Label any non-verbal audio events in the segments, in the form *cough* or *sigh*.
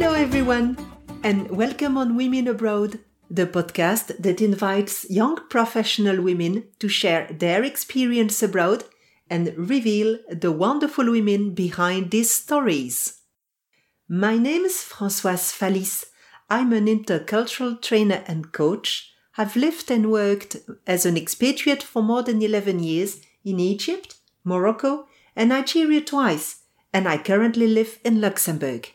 Hello, everyone, and welcome on Women Abroad, the podcast that invites young professional women to share their experience abroad and reveal the wonderful women behind these stories. My name is Françoise Fallis. I'm an intercultural trainer and coach. I've lived and worked as an expatriate for more than 11 years in Egypt, Morocco, and Nigeria twice, and I currently live in Luxembourg.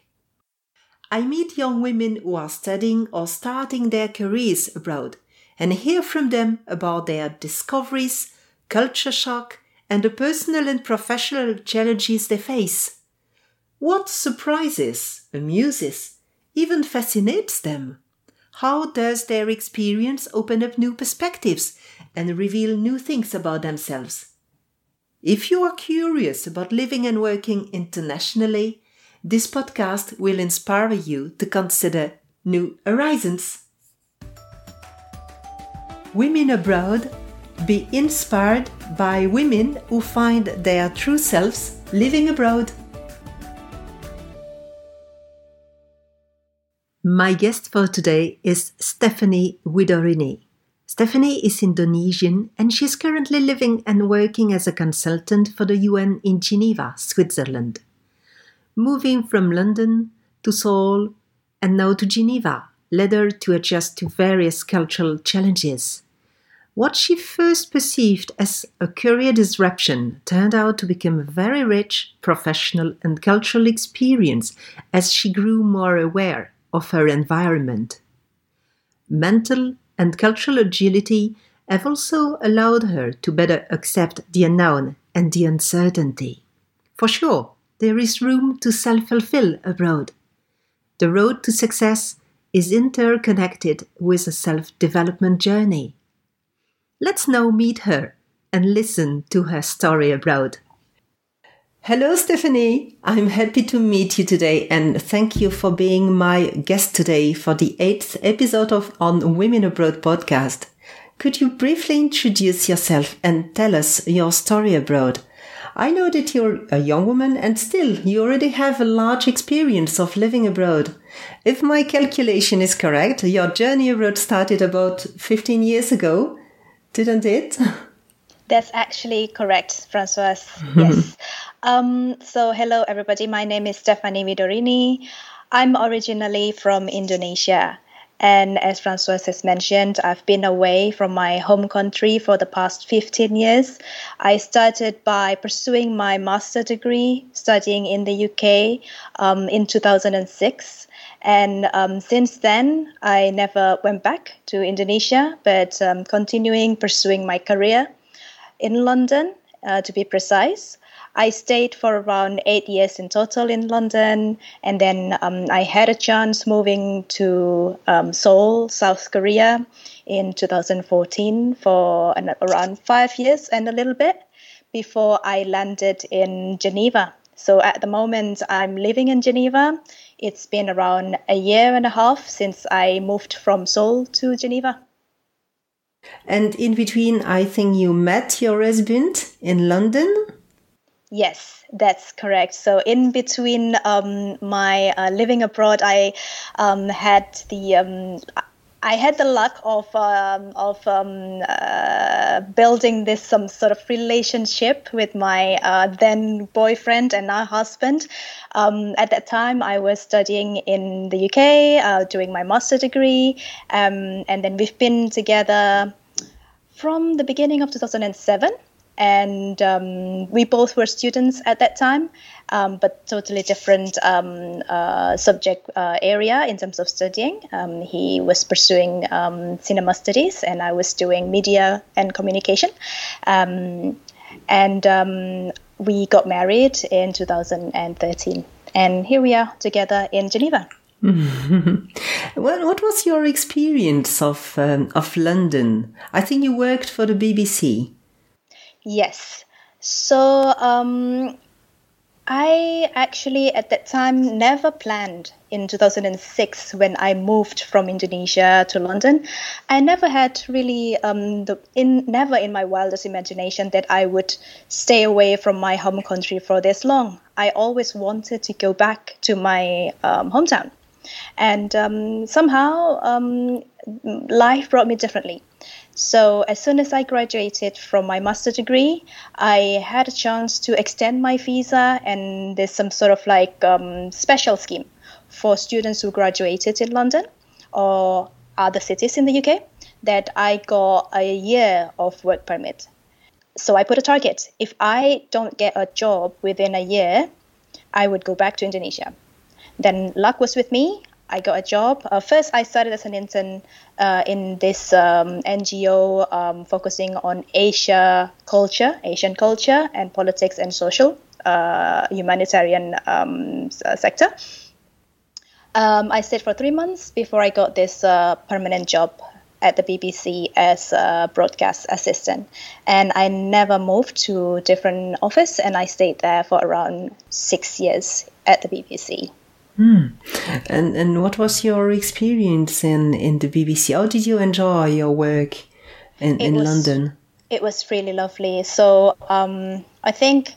I meet young women who are studying or starting their careers abroad and hear from them about their discoveries, culture shock, and the personal and professional challenges they face. What surprises, amuses, even fascinates them? How does their experience open up new perspectives and reveal new things about themselves? If you are curious about living and working internationally, this podcast will inspire you to consider new horizons. Women Abroad be inspired by women who find their true selves living abroad. My guest for today is Stephanie Widorini. Stephanie is Indonesian and she's currently living and working as a consultant for the UN in Geneva, Switzerland. Moving from London to Seoul and now to Geneva led her to adjust to various cultural challenges. What she first perceived as a career disruption turned out to become a very rich professional and cultural experience as she grew more aware of her environment. Mental and cultural agility have also allowed her to better accept the unknown and the uncertainty. For sure, there is room to self fulfill abroad. The road to success is interconnected with a self development journey. Let's now meet her and listen to her story abroad. Hello, Stephanie. I'm happy to meet you today and thank you for being my guest today for the eighth episode of On Women Abroad podcast. Could you briefly introduce yourself and tell us your story abroad? I know that you're a young woman and still you already have a large experience of living abroad. If my calculation is correct, your journey abroad started about 15 years ago didn't it? *laughs* That's actually correct, Francois. *laughs* yes. Um, so, hello, everybody. My name is Stephanie Widorini. I'm originally from Indonesia. And as Francois has mentioned, I've been away from my home country for the past 15 years. I started by pursuing my master degree, studying in the UK um, in 2006. And um, since then, I never went back to Indonesia, but um, continuing pursuing my career in London, uh, to be precise. I stayed for around eight years in total in London, and then um, I had a chance moving to um, Seoul, South Korea, in 2014 for an, around five years and a little bit before I landed in Geneva. So at the moment, I'm living in Geneva it's been around a year and a half since I moved from Seoul to Geneva. And in between, I think you met your husband in London? Yes, that's correct. So in between um, my uh, living abroad, I um, had the um, I had the luck of um, of um, uh, building this some sort of relationship with my uh, then boyfriend and now husband. Um, at that time, I was studying in the UK, uh, doing my master degree, and then we've been together from the beginning of 2007 and um, we both were students at that time, um, but totally different um, uh, subject uh, area in terms of studying. Um, he was pursuing um, cinema studies, and I was doing media and communication. Um, and we got married in 2013, and here we are together in Geneva. *laughs* well, what was your experience of of London? I think you worked for the BBC. Yes. So um, I actually at that time never planned in 2006 when I moved from Indonesia to London. I never had really um, the in never in my wildest imagination that I would stay away from my home country for this long. I always wanted to go back to my um, hometown. And um, somehow um, life brought me differently. So as soon as I graduated from my master degree, I had a chance to extend my visa, and there's some sort of like um, special scheme for students who graduated in London or other cities in the UK that I got a year of work permit. So I put a target. If I don't get a job within a year, I would go back to Indonesia. Then luck was with me. I got a job. Uh, first, I started as an intern uh, in this um, NGO um, focusing on Asia culture, Asian culture, and politics and social uh, humanitarian um, sector. Um, I stayed for three months before I got this uh, permanent job at the BBC as a broadcast assistant. And I never moved to different office and I stayed there for around six years at the BBC. Hmm. And and what was your experience in, in the BBC? How did you enjoy your work in, in was, London? It was really lovely. So um, I think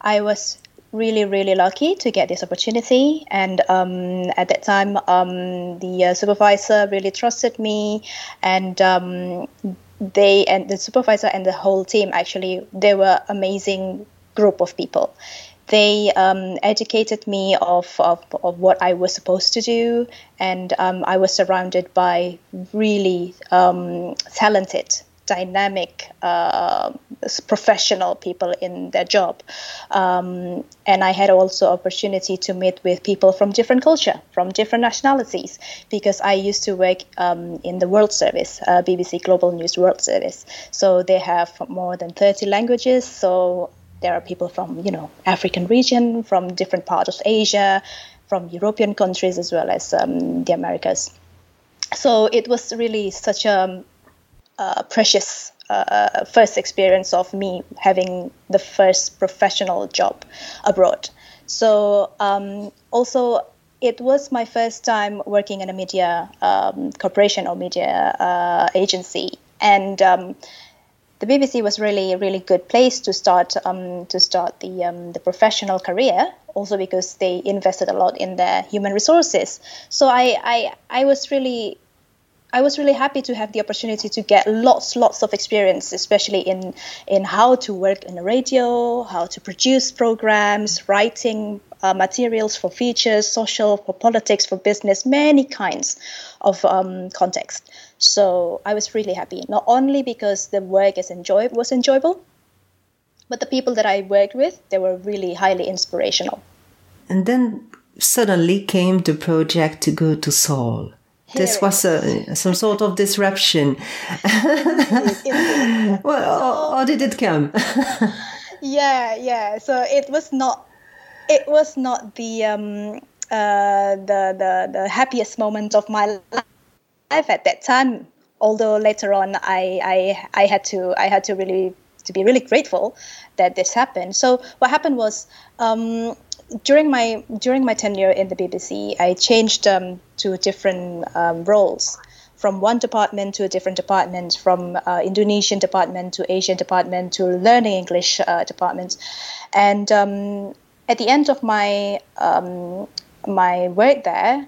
I was really really lucky to get this opportunity and um, at that time um, the uh, supervisor really trusted me and um, they and the supervisor and the whole team actually they were amazing group of people they um, educated me of, of, of what I was supposed to do, and um, I was surrounded by really um, talented dynamic uh, professional people in their job. Um, and i had also opportunity to meet with people from different culture from different nationalities because i used to work um, in the world service uh, bbc global news world service. So they have more than 30 languages. So there are people from you know african region from different parts of asia from european countries as well as um, the americas so it was really such a uh, precious uh, first experience of me having the first professional job abroad. So um, also it was my first time working in a media um, corporation or media uh, agency, and um, the BBC was really a really good place to start um, to start the um, the professional career. Also because they invested a lot in their human resources. So I I, I was really I was really happy to have the opportunity to get lots, lots of experience, especially in in how to work in a radio, how to produce programs, writing uh, materials for features, social, for politics, for business, many kinds of um, context. So I was really happy, not only because the work is enjoy was enjoyable, but the people that I worked with, they were really highly inspirational. And then suddenly came the project to go to Seoul this was a, some sort of disruption. *laughs* well, or, or did it come? *laughs* yeah, yeah. So it was not. It was not the um, uh, the the the happiest moment of my life at that time. Although later on, I I I had to I had to really to be really grateful that this happened. So what happened was. Um, during my during my tenure in the BBC, I changed um, to different um, roles from one department to a different department, from uh, Indonesian department to Asian department to learning English uh, department, and um, at the end of my um, my work there,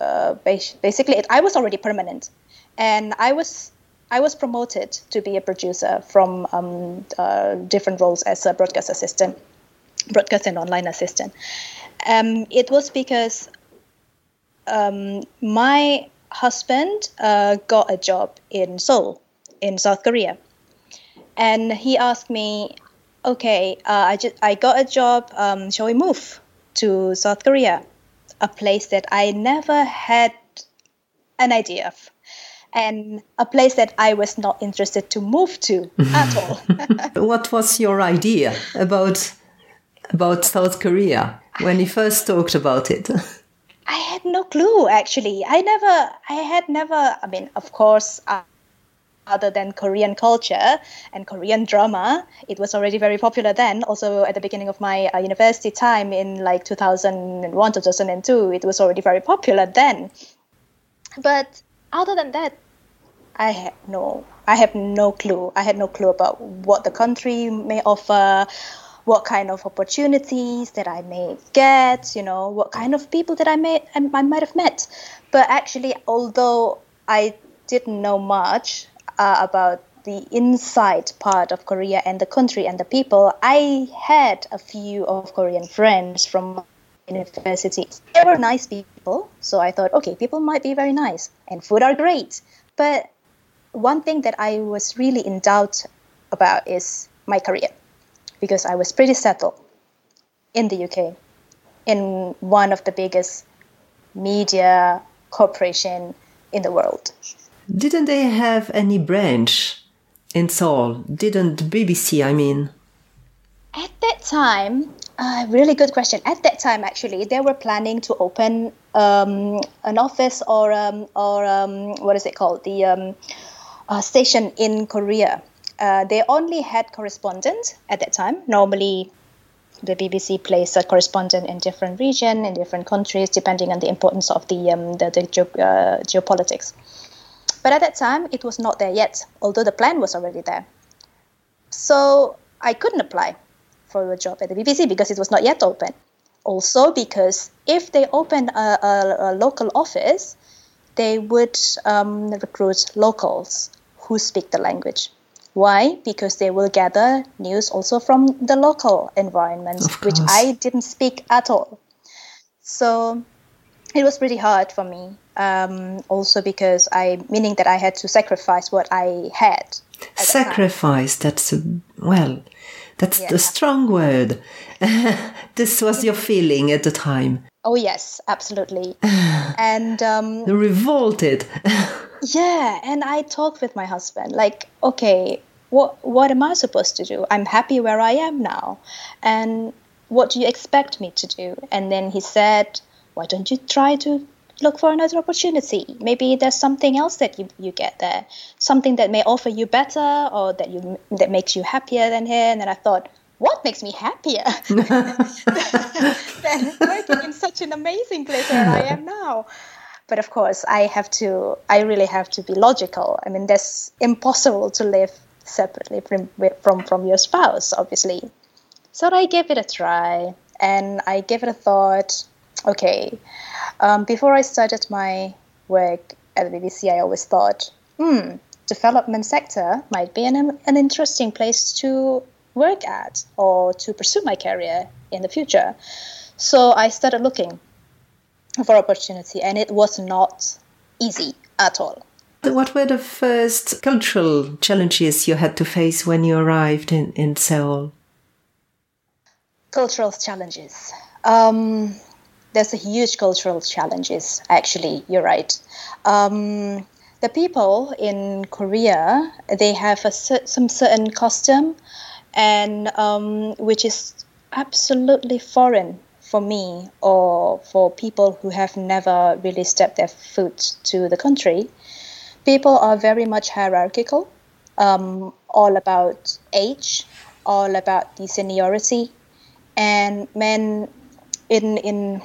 uh, basically I was already permanent, and I was I was promoted to be a producer from um, uh, different roles as a broadcast assistant broadcast and online assistant. Um, it was because um, my husband uh, got a job in Seoul, in South Korea, and he asked me, "Okay, uh, I just I got a job. Um, shall we move to South Korea, a place that I never had an idea of?" and a place that I was not interested to move to *laughs* at all. *laughs* what was your idea about about South Korea when you first talked about it? I had no clue actually. I never, I had never, I mean, of course, uh, other than Korean culture and Korean drama, it was already very popular then. Also, at the beginning of my uh, university time in like 2001, 2002, it was already very popular then. But other than that, I had no, I have no clue. I had no clue about what the country may offer, what kind of opportunities that I may get, you know, what kind of people that I may I might have met. But actually, although I didn't know much uh, about the inside part of Korea and the country and the people, I had a few of Korean friends from university. They were nice people, so I thought, okay, people might be very nice and food are great. But one thing that I was really in doubt about is my career because I was pretty settled in the UK in one of the biggest media corporation in the world. Didn't they have any branch in Seoul? Didn't BBC, I mean? At that time, uh, really good question. At that time, actually, they were planning to open um, an office or um, or um, what is it called? The um, uh, station in Korea. Uh, they only had correspondents at that time. Normally, the BBC places a correspondent in different region, in different countries, depending on the importance of the um, the, the ge- uh, geopolitics. But at that time, it was not there yet, although the plan was already there. So I couldn't apply for a job at the BBC because it was not yet open. Also, because if they open a, a, a local office, they would um, recruit locals who speak the language. Why? Because they will gather news also from the local environment, which I didn't speak at all. So it was pretty hard for me. Um, also because I, meaning that I had to sacrifice what I had. Sacrifice. That's a, well. That's yeah. the strong word. *laughs* this was your *laughs* feeling at the time. Oh yes, absolutely. *sighs* and um, revolted. *laughs* yeah, and I talked with my husband, like, okay, what what am I supposed to do? I'm happy where I am now, and what do you expect me to do? And then he said, why don't you try to look for another opportunity? Maybe there's something else that you, you get there, something that may offer you better or that you that makes you happier than here. And then I thought, what makes me happier *laughs* *laughs* than working in such an amazing place where I am now? But of course, I have to. I really have to be logical. I mean, that's impossible to live separately from from from your spouse, obviously. So I gave it a try, and I gave it a thought. Okay, um, before I started my work at the BBC, I always thought, hmm, development sector might be an, an interesting place to work at or to pursue my career in the future. So I started looking for opportunity, and it was not easy at all. What were the first cultural challenges you had to face when you arrived in, in Seoul? Cultural challenges. Um, there's a huge cultural challenges. Actually, you're right. Um, the people in Korea they have a some certain custom, and um, which is absolutely foreign for me or for people who have never really stepped their foot to the country. People are very much hierarchical, um, all about age, all about the seniority, and men in in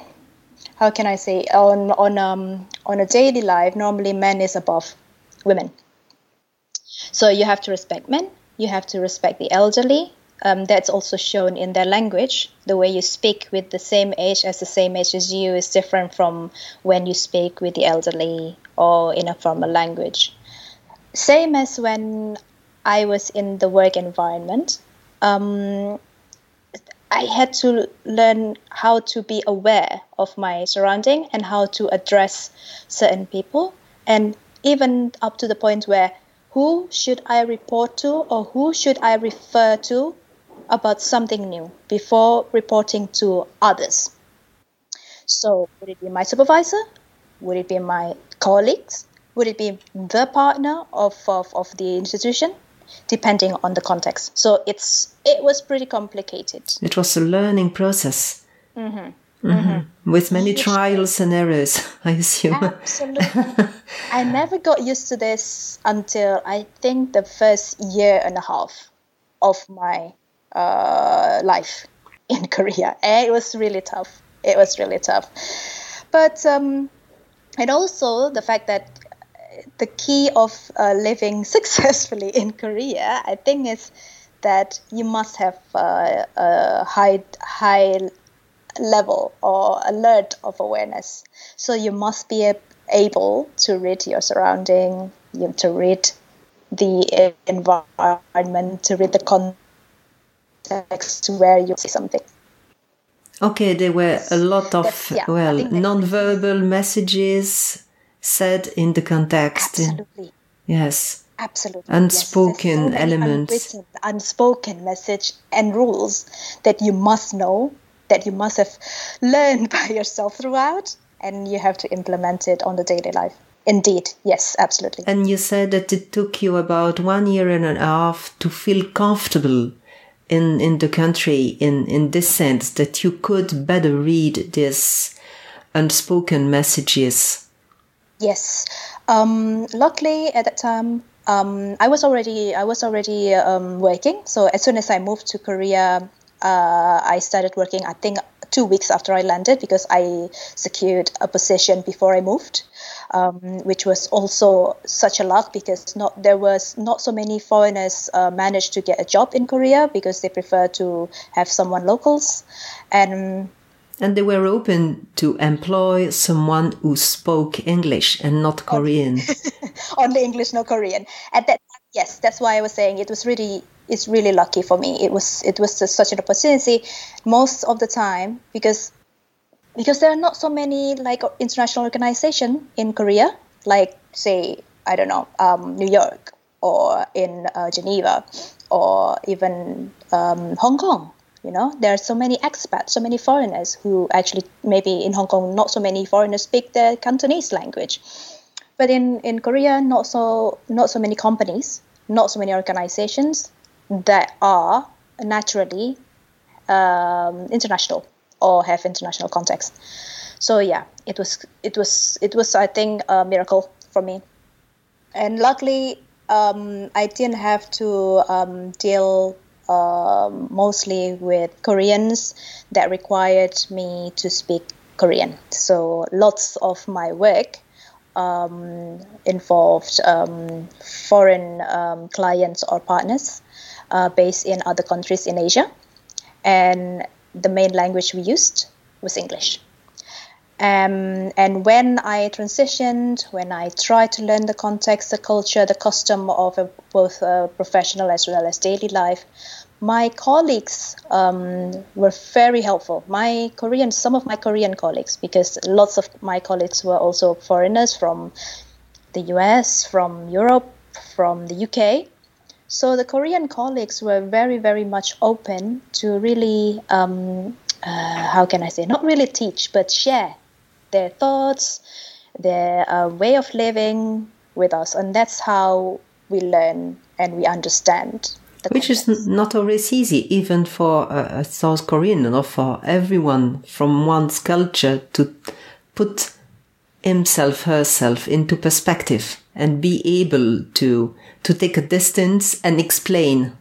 how can I say on on um on a daily life normally men is above women. So you have to respect men. You have to respect the elderly. Um, that's also shown in their language. The way you speak with the same age as the same age as you is different from when you speak with the elderly or in a formal language. Same as when I was in the work environment. Um, I had to learn how to be aware of my surrounding and how to address certain people and even up to the point where who should I report to or who should I refer to about something new before reporting to others. So, would it be my supervisor? Would it be my colleagues? Would it be the partner of, of, of the institution? Depending on the context. So it's it was pretty complicated. It was a learning process. Mm-hmm. Mm-hmm. Mm-hmm. With many trials and errors, *laughs* I assume. Absolutely. *laughs* I never got used to this until I think the first year and a half of my uh, life *laughs* in Korea. And it was really tough. It was really tough. But, um, and also the fact that the key of uh, living *laughs* successfully in Korea, I think, is that you must have uh, a high high level or alert of awareness. So you must be able to read your surrounding, you to read the environment, to read the context where you see something. Okay, there were a lot of yeah, well non-verbal messages said in the context. Absolutely. Yes. Absolutely. Unspoken yes. elements. unspoken message and rules that you must know, that you must have *laughs* learned by yourself throughout, and you have to implement it on the daily life. Indeed, yes, absolutely. And you said that it took you about one year and a half to feel comfortable in in the country in in this sense that you could better read these unspoken messages. Yes, um, luckily at that time um, I was already I was already um, working. So as soon as I moved to Korea, uh, I started working. I think two weeks after I landed because I secured a position before I moved, um, which was also such a luck because not there was not so many foreigners uh, managed to get a job in Korea because they prefer to have someone locals, and and they were open to employ someone who spoke English and not Korean. *laughs* Only English, no Korean. At that yes, that's why I was saying it was really it's really lucky for me. It was it was such an opportunity most of the time because because there are not so many like international organization in Korea, like say I don't know um, New York or in uh, Geneva or even um, Hong Kong you know, there are so many expats, so many foreigners who actually maybe in Hong Kong not so many foreigners speak the Cantonese language, but in in Korea not so not so many companies, not so many organizations that are naturally um, international or have international context. So yeah, it was it was it was I think a miracle for me, and luckily um, I didn't have to um, deal um, mostly with Koreans that required me to speak Korean. So lots of my work um, involved um, foreign um, clients or partners uh, based in other countries in Asia, and the main language we used was English. Um, and when I transitioned, when I tried to learn the context, the culture, the custom of a, both professional as well as daily life, my colleagues um, were very helpful. My Korean, some of my Korean colleagues, because lots of my colleagues were also foreigners from the US, from Europe, from the UK. So the Korean colleagues were very, very much open to really, um, uh, how can I say, not really teach, but share their thoughts, their uh, way of living with us. And that's how we learn and we understand which is not always easy, even for a, South Korean or for everyone from one's culture to put himself, herself into perspective and be able to to take a distance and explain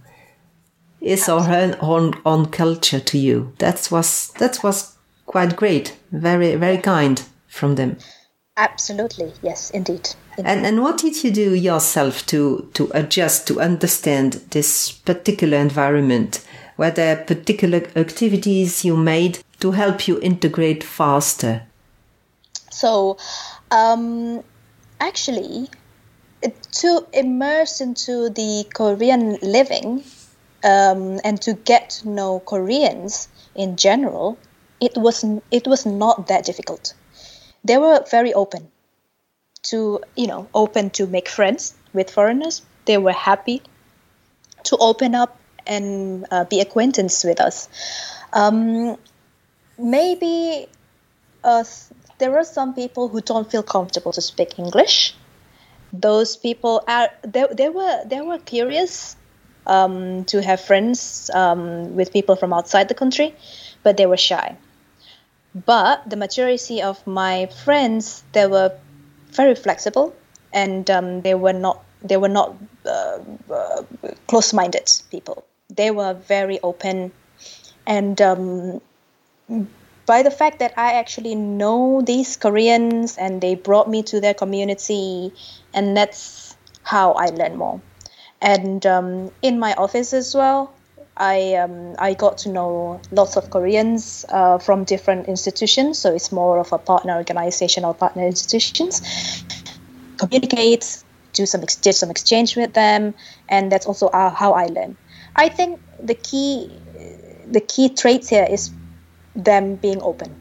his or her own, own culture to you. That was that was quite great, very very kind from them. Absolutely, yes, indeed. indeed. And and what did you do yourself to to adjust to understand this particular environment? Were there particular activities you made to help you integrate faster? So, um, actually, to immerse into the Korean living um, and to get to know Koreans in general, it was it was not that difficult. They were very open to you know open to make friends with foreigners. They were happy to open up and uh, be acquaintance with us. Um, maybe uh, there are some people who don't feel comfortable to speak english. Those people are they, they were they were curious um, to have friends um, with people from outside the country but they were shy but the majority of my friends, they were very flexible, and um, they were not they were not uh, uh, close-minded people. They were very open, and um, by the fact that I actually know these Koreans and they brought me to their community, and that's how I learned more. And um, in my office as well, I um, I got to know lots of Koreans uh, from different institutions. So it's more of a partner organization or partner institutions. Communicate, do some ex- did some exchange with them, and that's also uh, how I learn. I think the key the key traits here is them being open,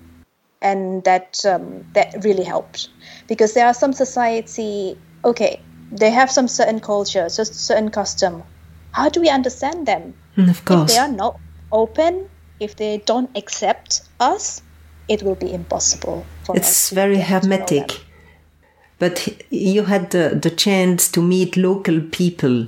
and that um, that really helped because there are some society okay they have some certain culture, certain custom. How do we understand them? Mm, of course. If they are not open, if they don't accept us, it will be impossible for it's us. to very get to know them. hermetic. But you had the, the chance to meet local people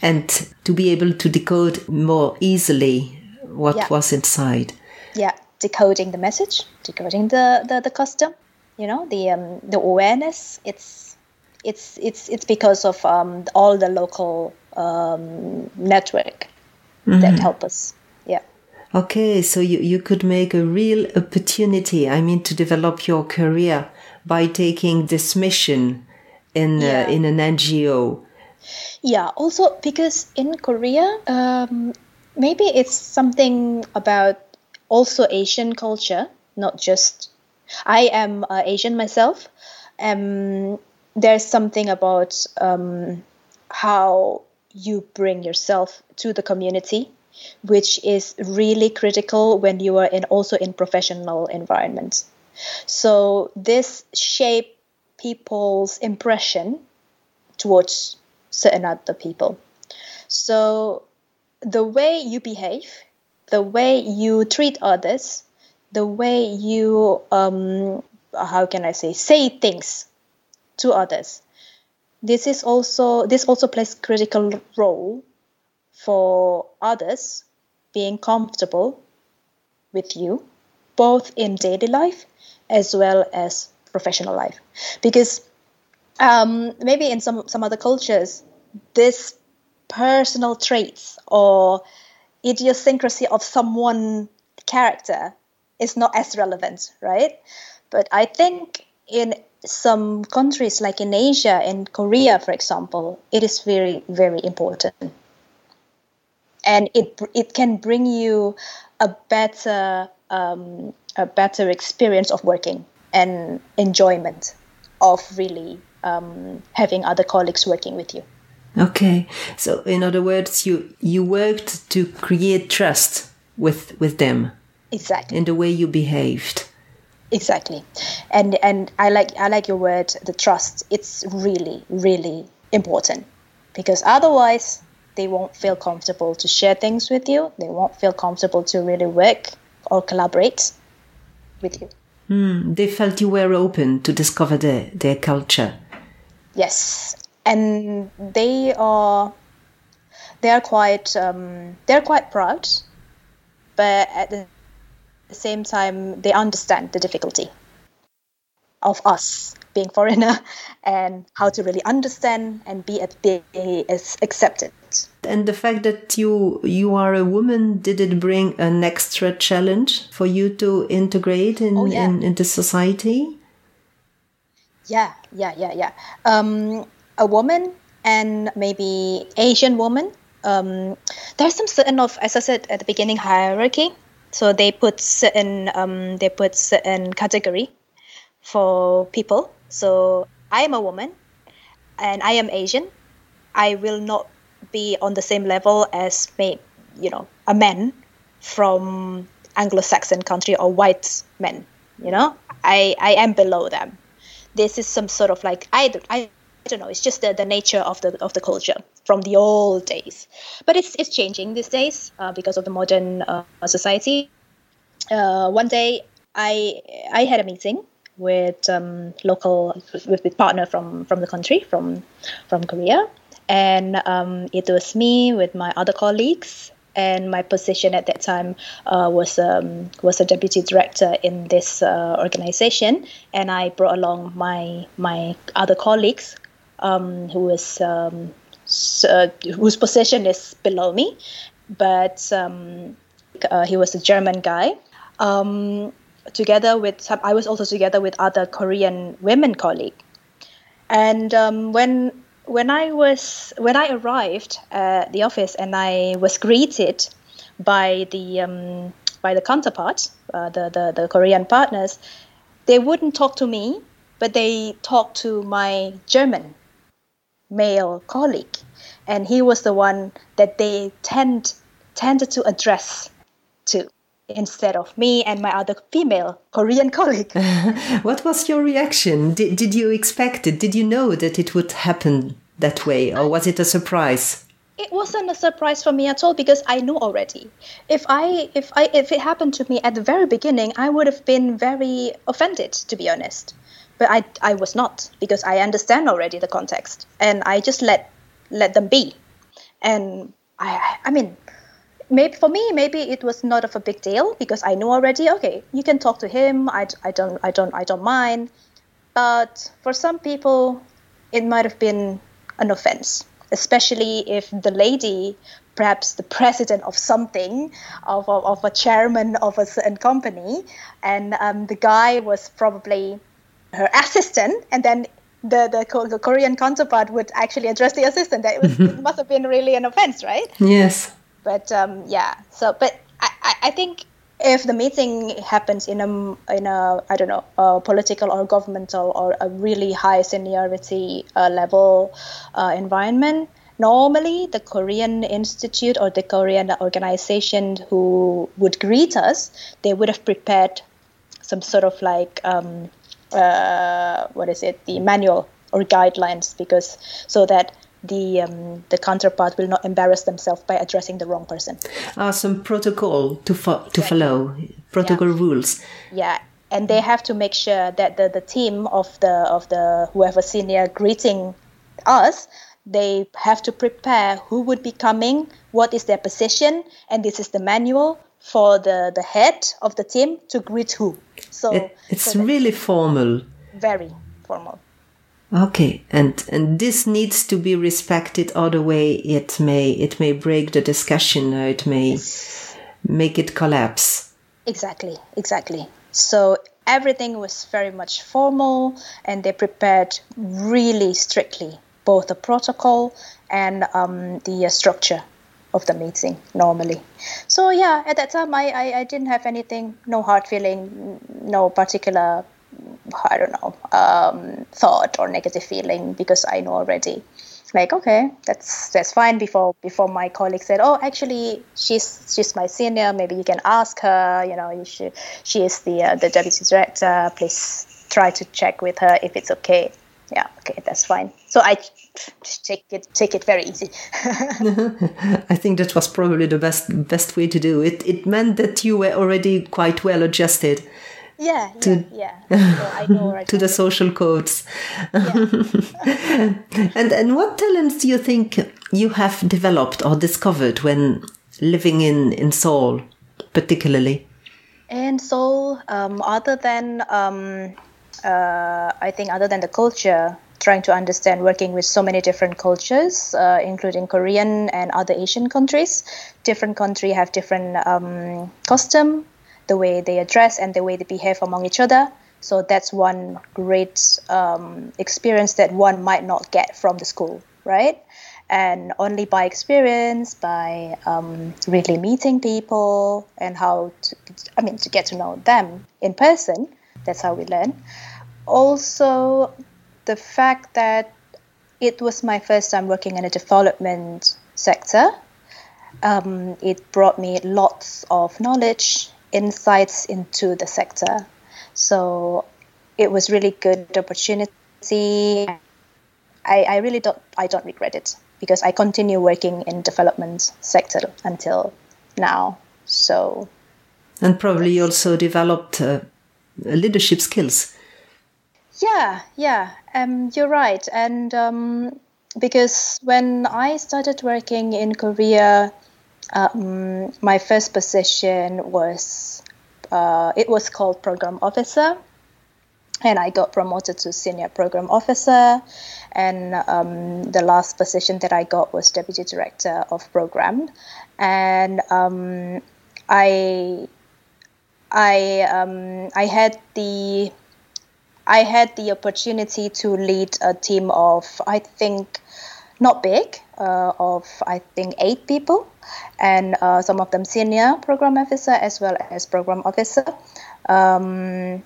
and to be able to decode more easily what Yeah. was inside. Yeah, decoding the message, decoding the, the, the custom, you know, the um, the awareness. It's it's it's it's because of um, all the local um, network that help us. Yeah. Okay, so you, you could make a real opportunity, I mean, to develop your career by taking this mission in, Yeah. uh, in an NGO. Yeah, also because in Korea, um, maybe it's something about also Asian culture, not just. I am uh, Asian myself. Um, there's something about um, how you bring yourself to the community, which is really critical when you are in also in professional environments. So this shape people's impression towards certain other people. So the way you behave, the way you treat others, the way you um, how can I say say things to others. This is also this also plays critical role for others being comfortable with you, both in daily life as well as professional life, because um, maybe in some some other cultures, this personal traits or idiosyncrasy of someone character is not as relevant, right? But I think in some countries, like in Asia, in Korea, for example, it is very, very important, and it it can bring you a better um, a better experience of working and enjoyment of really um, having other colleagues working with you. Okay, so in other words, you, you worked to create trust with, with them Exactly. in the way you behaved. Exactly, and and I like I like your word, the trust. It's really really important because otherwise they won't feel comfortable to share things with you. They won't feel comfortable to really work or collaborate with you. Hmm, they felt you were open to discover their, their culture. Yes, and they are they are quite um, they're quite proud, but at the same time they understand the difficulty of us being foreigner *laughs* and how to really understand and be be as accepted. And the fact that you you are a woman, did it bring an extra challenge for you to integrate in, Oh, yeah. in, in the society? Yeah, yeah, yeah, yeah. Um, a woman and maybe Asian woman. Um, there's some certain of, as I said at the beginning, hierarchy. So they put certain, um, they put certain category for people. So I am a woman, and I am Asian. I will not be on the same level as, may, you know, a man from Anglo-Saxon country or white men. You know, I I am below them this is some sort of like I don't, I don't know. It's just the, the nature of the of the culture from the old days, but it's it's changing these days uh, because of the modern uh, society. Uh, one day, I I had a meeting with um, local with, with partner from from the country from from Korea, and um, it was me with my other colleagues. And my position at that time uh, was um, was a deputy director in this uh, organization, and I brought along my my other colleagues, um, who was um, uh, whose position is below me, but um, uh, he was a German guy. Um, together with some, I was also together with other Korean women colleague, and um, when when I was when I arrived at the office and I was greeted by the um, by the counterpart, uh, the, the the Korean partners, they wouldn't talk to me, but they talked to my German male colleague, and he was the one that they tend tended to address to instead of me and my other female Korean *laughs* colleague. *laughs* what was your reaction? Did, did you expect it? Did you know that it would happen that way, or was it a surprise? It wasn't a surprise for me at all because I knew already. If I if I if it happened to me at the very beginning, I would have been very offended, to be honest. But I I was not because I understand already the context, and I just let let them be. And I I mean maybe for me maybe it was not of a big deal because i knew already okay you can talk to him i, I don't i don't i don't mind but for some people it might have been an offense especially if the lady perhaps the president of something of, of, of a chairman of a certain company and um, the guy was probably her assistant and then the, the, the Korean counterpart would actually address the assistant. That was, it *laughs* must have been really an offense, right? Yes. But um, yeah, so but I, I, I think if the meeting happens in a in a I don't know a political or governmental or a really high seniority uh, level uh, environment, normally the Korean institute or the Korean organization who would greet us, they would have prepared some sort of like um, uh, what is it the manual or guidelines because so that the um, the counterpart will not embarrass themselves by addressing the wrong person. Uh, some protocol to fo- to follow, protocol yeah. rules. Yeah, and they have to make sure that the, the team of the of the whoever senior greeting us, they have to prepare who would be coming, what is their position, and this is the manual for the the head of the team to greet who. So it, it's so really formal. Very formal. Okay, and and this needs to be respected. Other way, it may it may break the discussion, or it may make it collapse. Exactly, exactly. So everything was very much formal, and they prepared really strictly both the protocol and um, the uh, structure of the meeting normally. So yeah, at that time I, I, I didn't have anything, no hard feeling, no particular I don't know, um, thought or negative feeling because I know already. Like okay, that's that's fine. Before before my colleague said, oh, actually she's she's my senior. Maybe you can ask her. You know, you should, she is the uh, the deputy director. Please try to check with her if it's okay. Yeah, okay, that's fine. So I take it take it very easy. *laughs* I think that was probably the best best way to do it. It meant that you were already quite well adjusted yeah, to, yeah, yeah. So *laughs* to the social codes. Yeah. *laughs* and and what talents do you think you have developed or discovered when living in in Seoul, particularly? In Seoul, um, other than um, uh, I think other than the culture, trying to understand working with so many different cultures, uh, including Korean and other Asian countries. Different country have different um, custom, the way they address and the way they behave among each other. So that's one great um, experience that one might not get from the school, right? And only by experience, by um, really meeting people and how to, I mean, to get to know them in person, that's how we learn. Also, the fact that it was my first time working in a development sector, um, it brought me lots of knowledge insights into the sector. So it was really good opportunity. I, I really don't I don't regret it because I continue working in development sector until now. So and probably also developed uh, leadership skills. Yeah, yeah, um, you're right. And um, because when I started working in Korea, um, my first position was uh, it was called program officer, and I got promoted to senior program officer. And um, the last position that I got was deputy director of program, and um, I I um, I had the I had the opportunity to lead a team of I think not big, uh, of I think eight people, and uh, some of them senior program officer as well as program officer, um,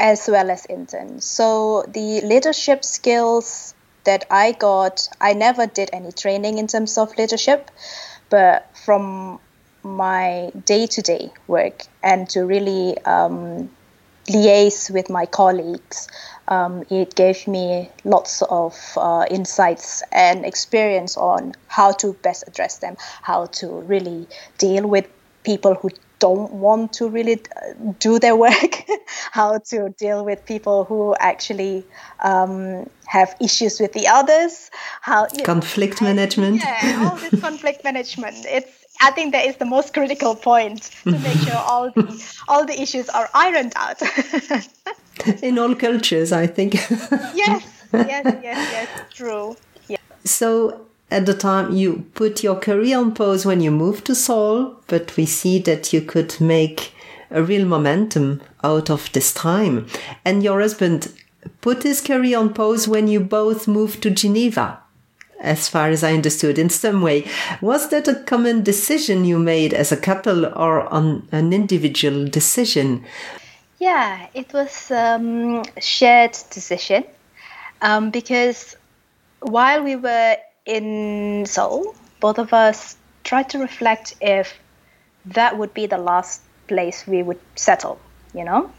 as well as interns. So the leadership skills that I got, I never did any training in terms of leadership, but from my day-to-day work and to really um, liaise with my colleagues um, it gave me lots of uh, insights and experience on how to best address them, how to really deal with people who don't want to really uh, do their *laughs* work, how to deal with people who actually um, have issues with the others, how conflict management. Yeah, all this *laughs* conflict management. It's I think that is the most critical point to make sure *laughs* all the all the issues are ironed out. *laughs* in all cultures, I think. *laughs* yes, yes, yes, yes, true. Yeah. So at the time you put your career on pause when you moved to Seoul, but we see that you could make a real momentum out of this time. And your husband put his career on pause when you both moved to Geneva, as far as I understood, in some way. Was that a common decision you made as a couple or on an individual decision? Yeah, it was um, shared decision um, because while we were in Seoul, both of us tried to reflect if that would be the last place we would settle, you know?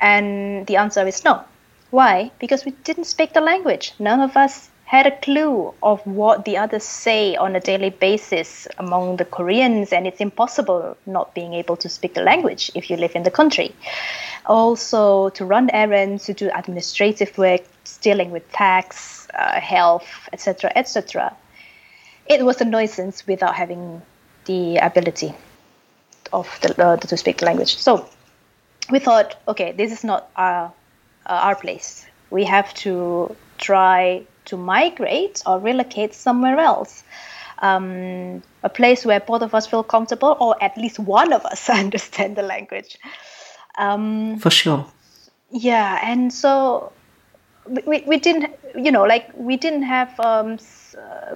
And the answer is no. Why? Because we didn't speak the language. None of us had a clue of what the others say on a daily basis among the Koreans, and it's impossible not being able to speak the language if you live in the country. Also, to run errands, to do administrative work, dealing with tax, uh, health, etc., etc. It was a nuisance without having the ability of the, uh, to speak the language. So we thought, okay, this is not our uh, our place. We have to try to migrate or relocate somewhere else. Um, a place where both of us feel comfortable, or at least one of us *laughs* understand the language. Um, For sure. Yeah, and so we, we didn't, you know, like we didn't have um,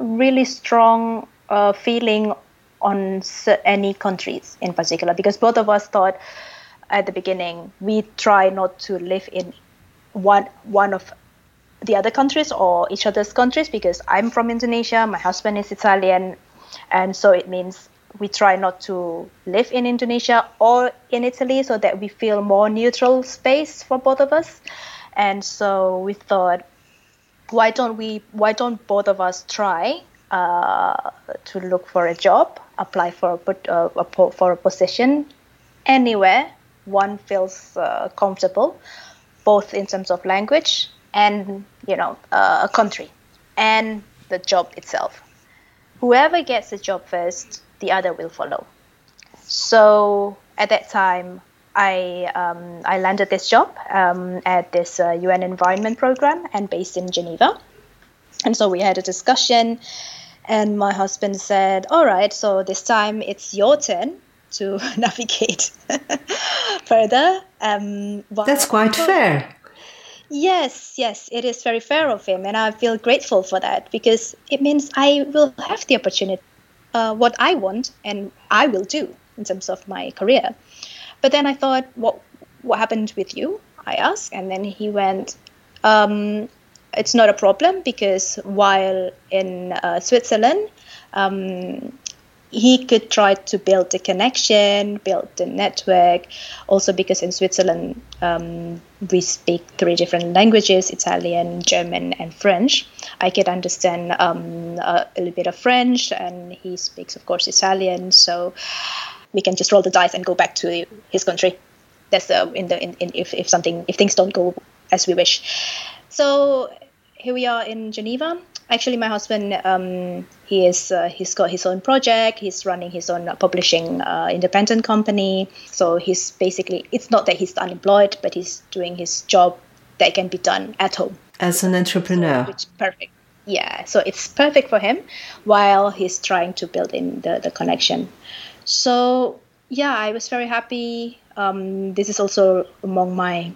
really strong uh, feeling on any countries in particular because both of us thought at the beginning we try not to live in one one of the other countries or each other's countries because I'm from Indonesia, my husband is Italian, and so it means we try not to live in Indonesia or in Italy so that we feel more neutral space for both of us. And so we thought, why don't we? Why don't both of us try uh, to look for a job, apply for a, uh, a, for a position anywhere one feels uh, comfortable, both in terms of language and you know uh, a country and the job itself. Whoever gets the job first, the other will follow. So at that time, I um, I landed this job um, at this uh, UN Environment Program and based in Geneva, and so we had a discussion, and my husband said, "All right, so this time it's your turn to *laughs* navigate *laughs* further." Um, That's quite fair. Yes, yes, it is very fair of him, and I feel grateful for that because it means I will have the opportunity, uh, what I want, and I will do in terms of my career. But then I thought, what what happened with you? I asked, and then he went, um, it's not a problem because while in uh, Switzerland, um, he could try to build the connection, build the network. Also, because in Switzerland um, we speak three different languages: Italian, German, and French. I could understand um, a, a, little bit of French, and he speaks, of course, Italian. So we can just roll the dice and go back to his country. That's the in the in, in if if something if things don't go as we wish. So here we are in Geneva actually my husband um, he is uh, he's got his own project. He's running his own publishing uh, independent company. So he's basically it's not that he's unemployed but he's doing his job that can be done at home. As an entrepreneur. So, which perfect. Yeah so it's perfect for him while he's trying to build in the, the connection. So yeah i was very happy. Um, this is also among my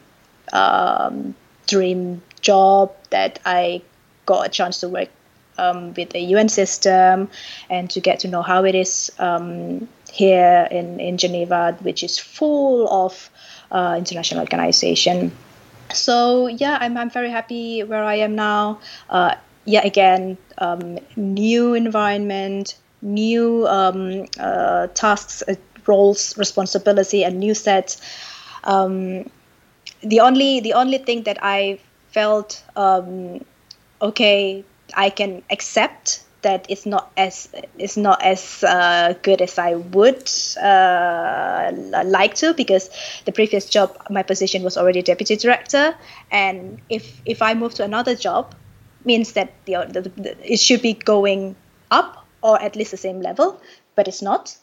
um, dream job that i got a chance to work um, with the UN system and to get to know how it is um, here in, in Geneva, which is full of uh, international organization. So yeah, I'm, I'm very happy where I am now. Uh, yeah, again, um, new environment, new um, uh, tasks, uh, roles, responsibility, and new sets. Um, the only the only thing that I felt um, okay, I can accept that it's not as it's not as uh, good as I would uh, like to because the previous job my position was already deputy director and if if I move to another job means that the, the, the, it should be going up or at least the same level but it's not.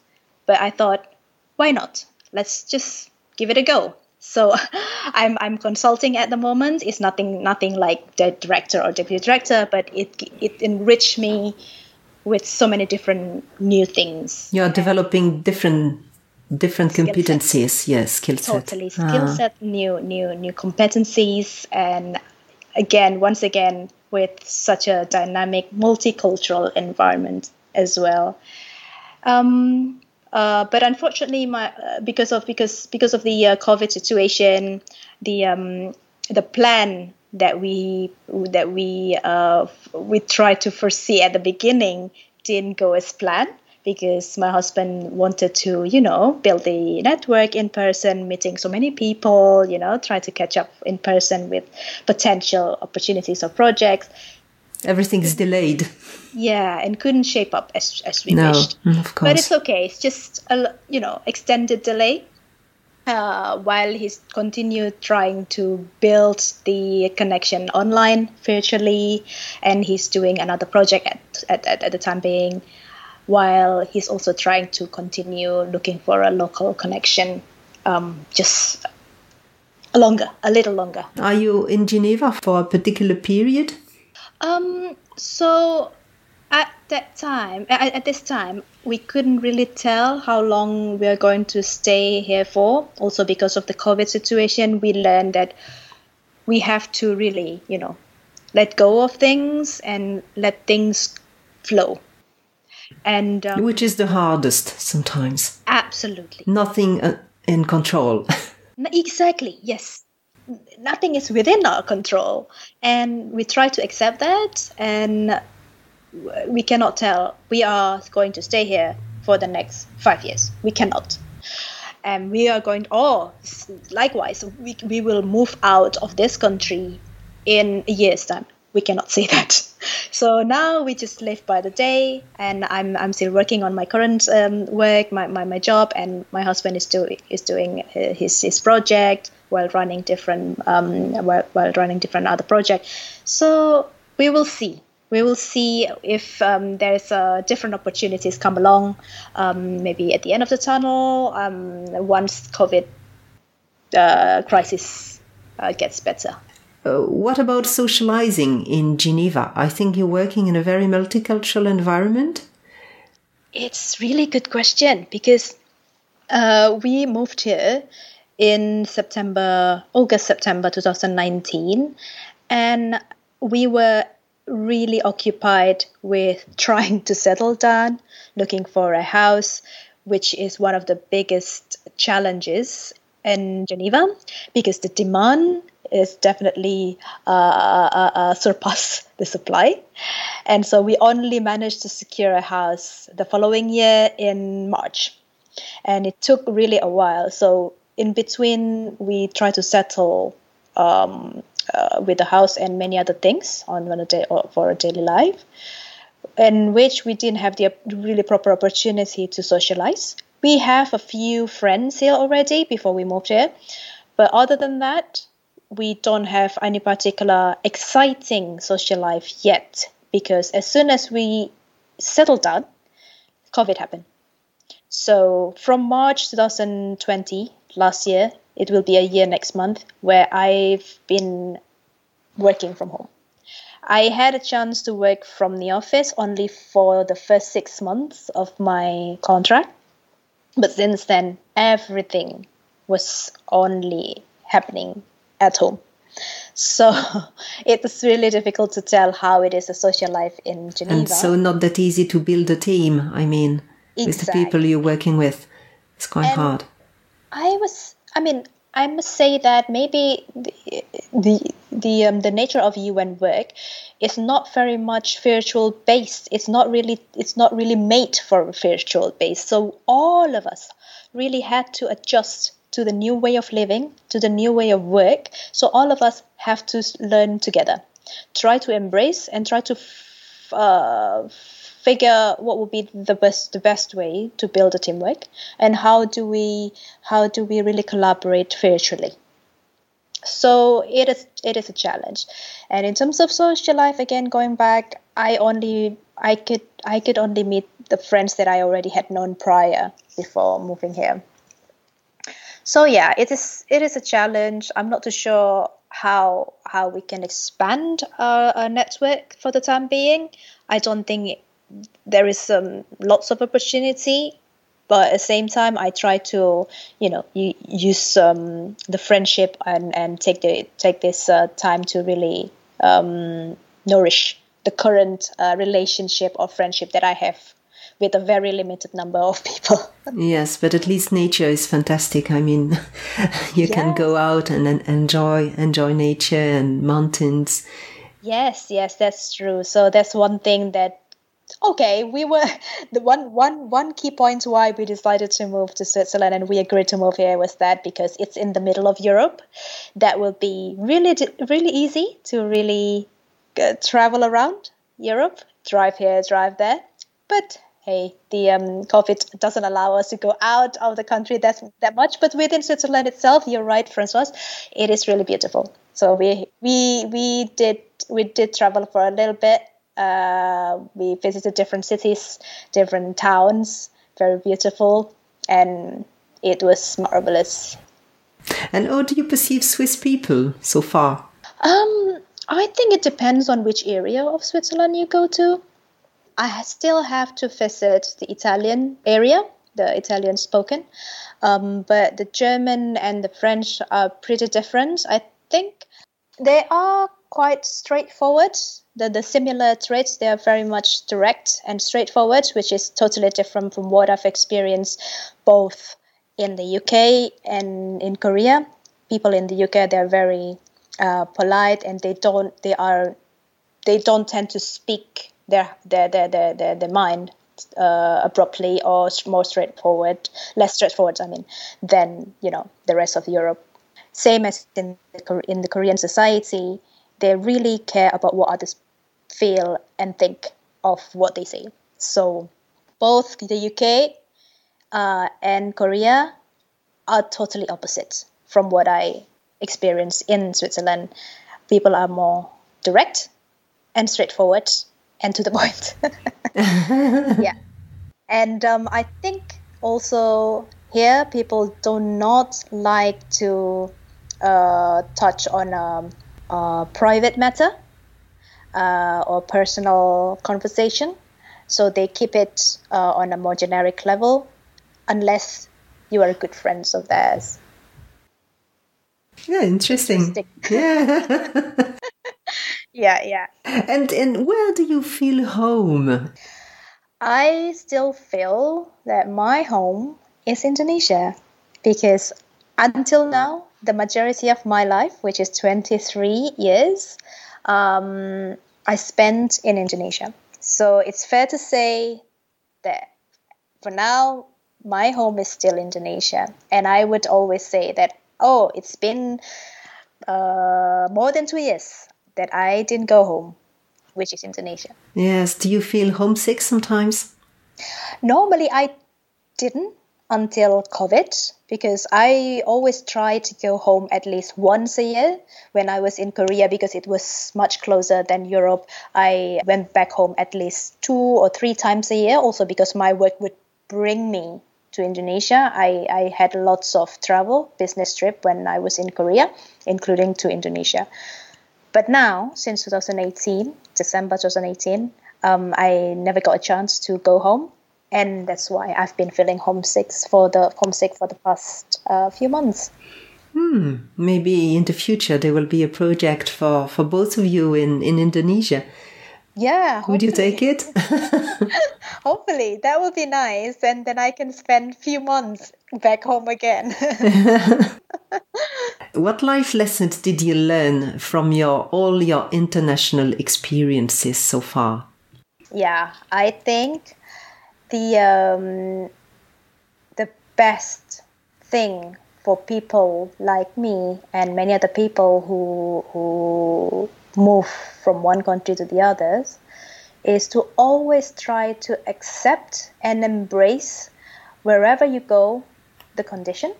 But I thought why not? Let's just give it a go so *laughs* I'm I'm consulting at the moment. It's nothing nothing like the director or deputy director, but it it enriched me with so many different new things. You're developing different different skill competencies. Set. Yes, skill set. Totally, skill ah. set, new new new competencies, and again, once again, with such a dynamic, multicultural environment as well. Um, uh, but unfortunately, my uh, because of because because of the uh, COVID situation, the um, the plan that we that we uh, we tried to foresee at the beginning didn't go as planned because my husband wanted to you know build the network in person meeting so many people you know try to catch up in person with potential opportunities or projects everything is delayed. Yeah, and couldn't shape up as as we no, wished. Of course. But it's okay. It's just a you know extended delay. Uh, while he's continued trying to build the connection online virtually, and he's doing another project at, at, at, at the time being, while he's also trying to continue looking for a local connection, um, just longer, a little longer. Are you in Geneva for a particular period? Um, so at that time, at, at, this time, we couldn't really tell how long we are going to stay here for. Also, because of the COVID situation, we learned that we have to really, you know, let go of things and let things flow. And um, which is the hardest sometimes. Absolutely. Nothing uh, in control. *laughs* exactly. Yes nothing is within our control. And we try to accept that and we cannot tell. We are going to stay here for the next five years. We cannot. And we are going oh likewise we, we will move out of this country in a year's time. We cannot say *laughs* that. So now we just live by the day and i'm, I'm still working on my current um, work my, my, my job and my husband is, do, is doing uh, his, his project while running different um, while, while running different other projects. So we will see. We will see if um, there's uh, different opportunities come along, um, maybe at the end of the tunnel um, once COVID uh, crisis uh, gets better. Uh, what about socializing in Geneva? I think you're working in a very multicultural environment. It's really good question because uh, we moved here in September, August, September 2019. And we were really occupied with *laughs* trying to settle down, looking for a house, which is one of the biggest challenges in Geneva because the demand is definitely uh, uh, uh, surpass *laughs* the supply. And so we only managed to secure a house the following year in March. And it took really a while. So in between, we try to settle um, uh, with the house and many other things on a day for a daily life, in which we didn't have the really proper opportunity to socialize. We have a few friends here already before we moved here, but other than that, we don't have any particular exciting social life yet because as soon as we settled down, COVID happened. So from March 2020 last year. It will be a year next month where I've been working from home. I had a chance to work from the office only for the first six months of my contract. But since then, everything was only happening at home. So *laughs* it's really difficult to tell how it is a social life in Geneva. And so not that easy to build a team. I mean, exactly. with the people you're working with, it's quite and hard. I was, I mean, I must say that maybe the the the, um, the nature of UN work is not very much virtual based. It's not really it's not really made for virtual based. So all of us really had to adjust to the new way of living, to the new way of work. So all of us have to learn together, try to embrace and try to f- uh, figure what would be the best the best way to build a teamwork and how do we how do we really collaborate virtually. So it is it is a challenge. And in terms of social life again going back i only i could i could only meet the friends that i already had known prior before moving here. So yeah it is it is a challenge. I'm not too sure how how we can expand our, our network for the time being. I don't think there is um, lots of opportunity but at the same time i try to you know use um, the friendship and, and take the take this uh, time to really um, nourish the current uh, relationship or friendship that i have with a very limited number of people. *laughs* Yes but at least nature is fantastic. I mean *laughs* you can go out and, and enjoy enjoy nature and mountains. Yes yes that's true. So that's one thing that okay we were *laughs* the one one one key point why we decided to move to switzerland and we agreed to move here was that because it's in the middle of europe that will be really really easy to really uh, travel around europe drive here drive there. But hey the um, covid doesn't allow us to go out of the country that that much. But within switzerland itself you're right francoise it is really beautiful. So we we we did we did travel for a little bit uh, we visited different cities, different towns, very beautiful, and it was marvelous. And how do you perceive Swiss people so far? Um, I think it depends on which area of Switzerland you go to. I still have to visit the Italian area, the Italian spoken, um, but the German and the French are pretty different. I think they are quite straightforward the, the similar traits they are very much direct and straightforward which is totally different from what i've experienced both in the uk and in korea. People in the uk they're very uh, polite and they don't they are they don't tend to speak their their their their, their, their mind uh, abruptly or more straightforward less straightforward i mean than you know the rest of europe. Same as in the, in the korean society they really care about what others feel and think of what they say. So both the UK uh, and Korea are totally opposite from what I experienced in Switzerland. People are more direct and straightforward and to the *laughs* point. *laughs* yeah. And um, I think also here people do not like to uh, touch on a, a private matter uh, or personal conversation. So they keep it uh, on a more generic level unless you are good friends of theirs. Yeah, interesting. interesting. *laughs* Yeah. *laughs* yeah, yeah. And and where do you feel home? I still feel that my home is Indonesia because until now, the majority of my life, which is 23 years, um, I spent in Indonesia. So it's fair to say that for now, my home is still Indonesia. And I would always say that, oh, it's been uh, more than two years that I didn't go home, which is Indonesia. Yes. Do you feel homesick sometimes? Normally, I didn't until COVID because I always try to go home at least once a year. When I was in Korea, because it was much closer than Europe, I went back home at least two or three times a year, also because my work would bring me to Indonesia. I, I had lots of travel, business trip when I was in Korea, including to Indonesia. But now, since 2018, December 2018, um, I never got a chance to go home and that's why I've been feeling homesick for the homesick for the past uh, few months. Hmm, maybe in the future there will be a project for, for both of you in, in Indonesia. Yeah. Would you take it? *laughs* *laughs* hopefully, that would be nice. And then I can spend a few months back home again. *laughs* what life lessons did you learn from your all your international experiences so far? Yeah, I think the um, the best thing for people like me and many other people who who move from one country to the others is to always try to accept and embrace wherever you go the condition.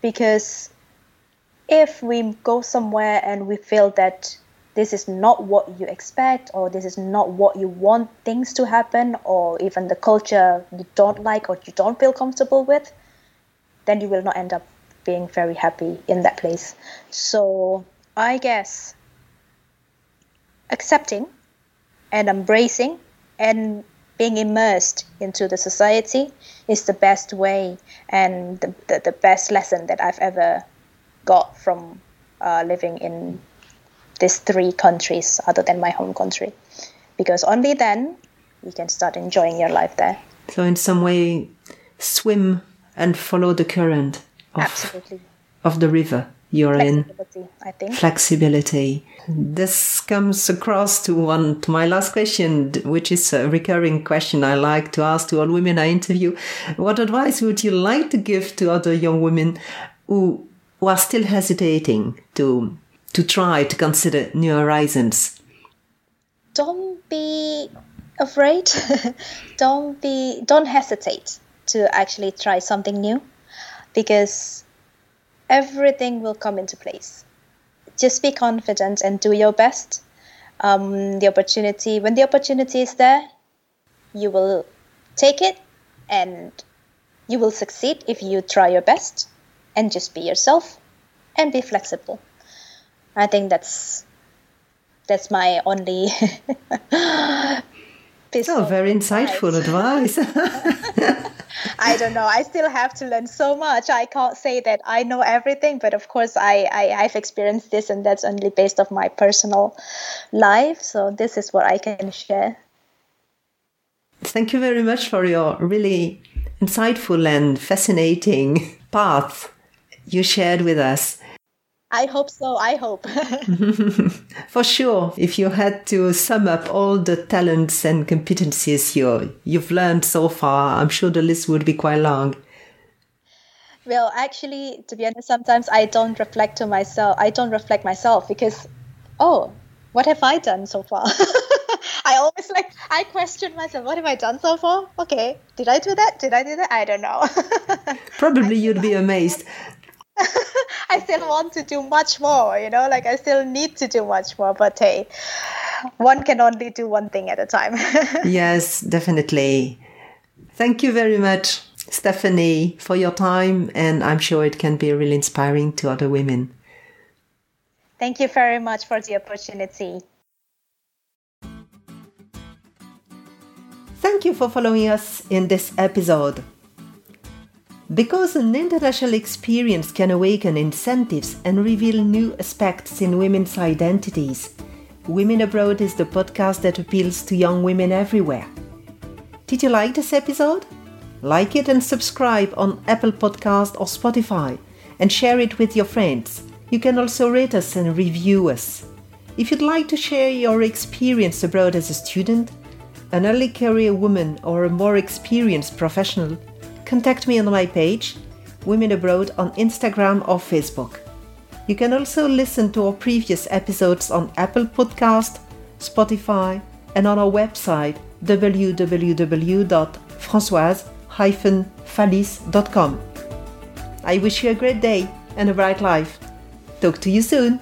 Because if we go somewhere and we feel that this is not what you expect or this is not what you want things to happen or even the culture you don't like or you don't feel comfortable with then you will not end up being very happy in that place. So i guess accepting and embracing and being immersed into the society is the best way and the, the, the best lesson that I've ever got from uh, living in these three countries other than my home country. Because only then you can start enjoying your life there. So, in some way, swim and follow the current of, Absolutely. of the river you're in. I think. Flexibility. This comes across to one to my last question, which is a recurring question I like to ask to all women I interview. What advice would you like to give to other young women who, who are still hesitating to to try to consider new horizons? Don't be afraid. *laughs* don't be don't hesitate to actually try something new because everything will come into place. Just be confident and do your best. Um, the opportunity, when the opportunity is there, you will take it and you will succeed if you try your best and just be yourself and be flexible. I think that's that's my only *laughs* Oh, very insightful advice. *laughs* I don't know. I still have to learn so much. I can't say that I know everything, but of course, I, I I've experienced this, and that's only based off my personal life. So this is what I can share. Thank you very much for your really insightful and fascinating path you shared with us. I hope so. I hope. *laughs* *laughs* For sure, if you had to sum up all the talents and competencies you you've learned so far, I'm sure the list would be quite long. Well, actually, to be honest, sometimes I don't reflect to myself. I don't reflect myself because, oh, what have I done so far? *laughs* I always like I question myself. What have I done so far? Okay, did I do that? Did I do that? I don't know. Probably you'd be amazed. I still want to do much more, you know, like I still need to do much more, but hey, one can only do one thing at a time. *laughs* yes, definitely. Thank you very much, Stephanie, for your time, and I'm sure it can be really inspiring to other women. Thank you very much for the opportunity. Thank you for following us in this episode. Because an international experience can awaken incentives and reveal new aspects in women's identities, Women Abroad is the podcast that appeals to young women everywhere. Did you like this episode? Like it and subscribe on Apple Podcast or Spotify and share it with your friends. You can also rate us and review us. If you'd like to share your experience abroad as a student, an early career woman, or a more experienced professional, contact me on my page, Women Abroad, on Instagram or Facebook. You can also listen to our previous episodes on Apple Podcast, Spotify, and on our website www.francoise-fallis.com. I wish you a great day and a bright life. Talk to you soon.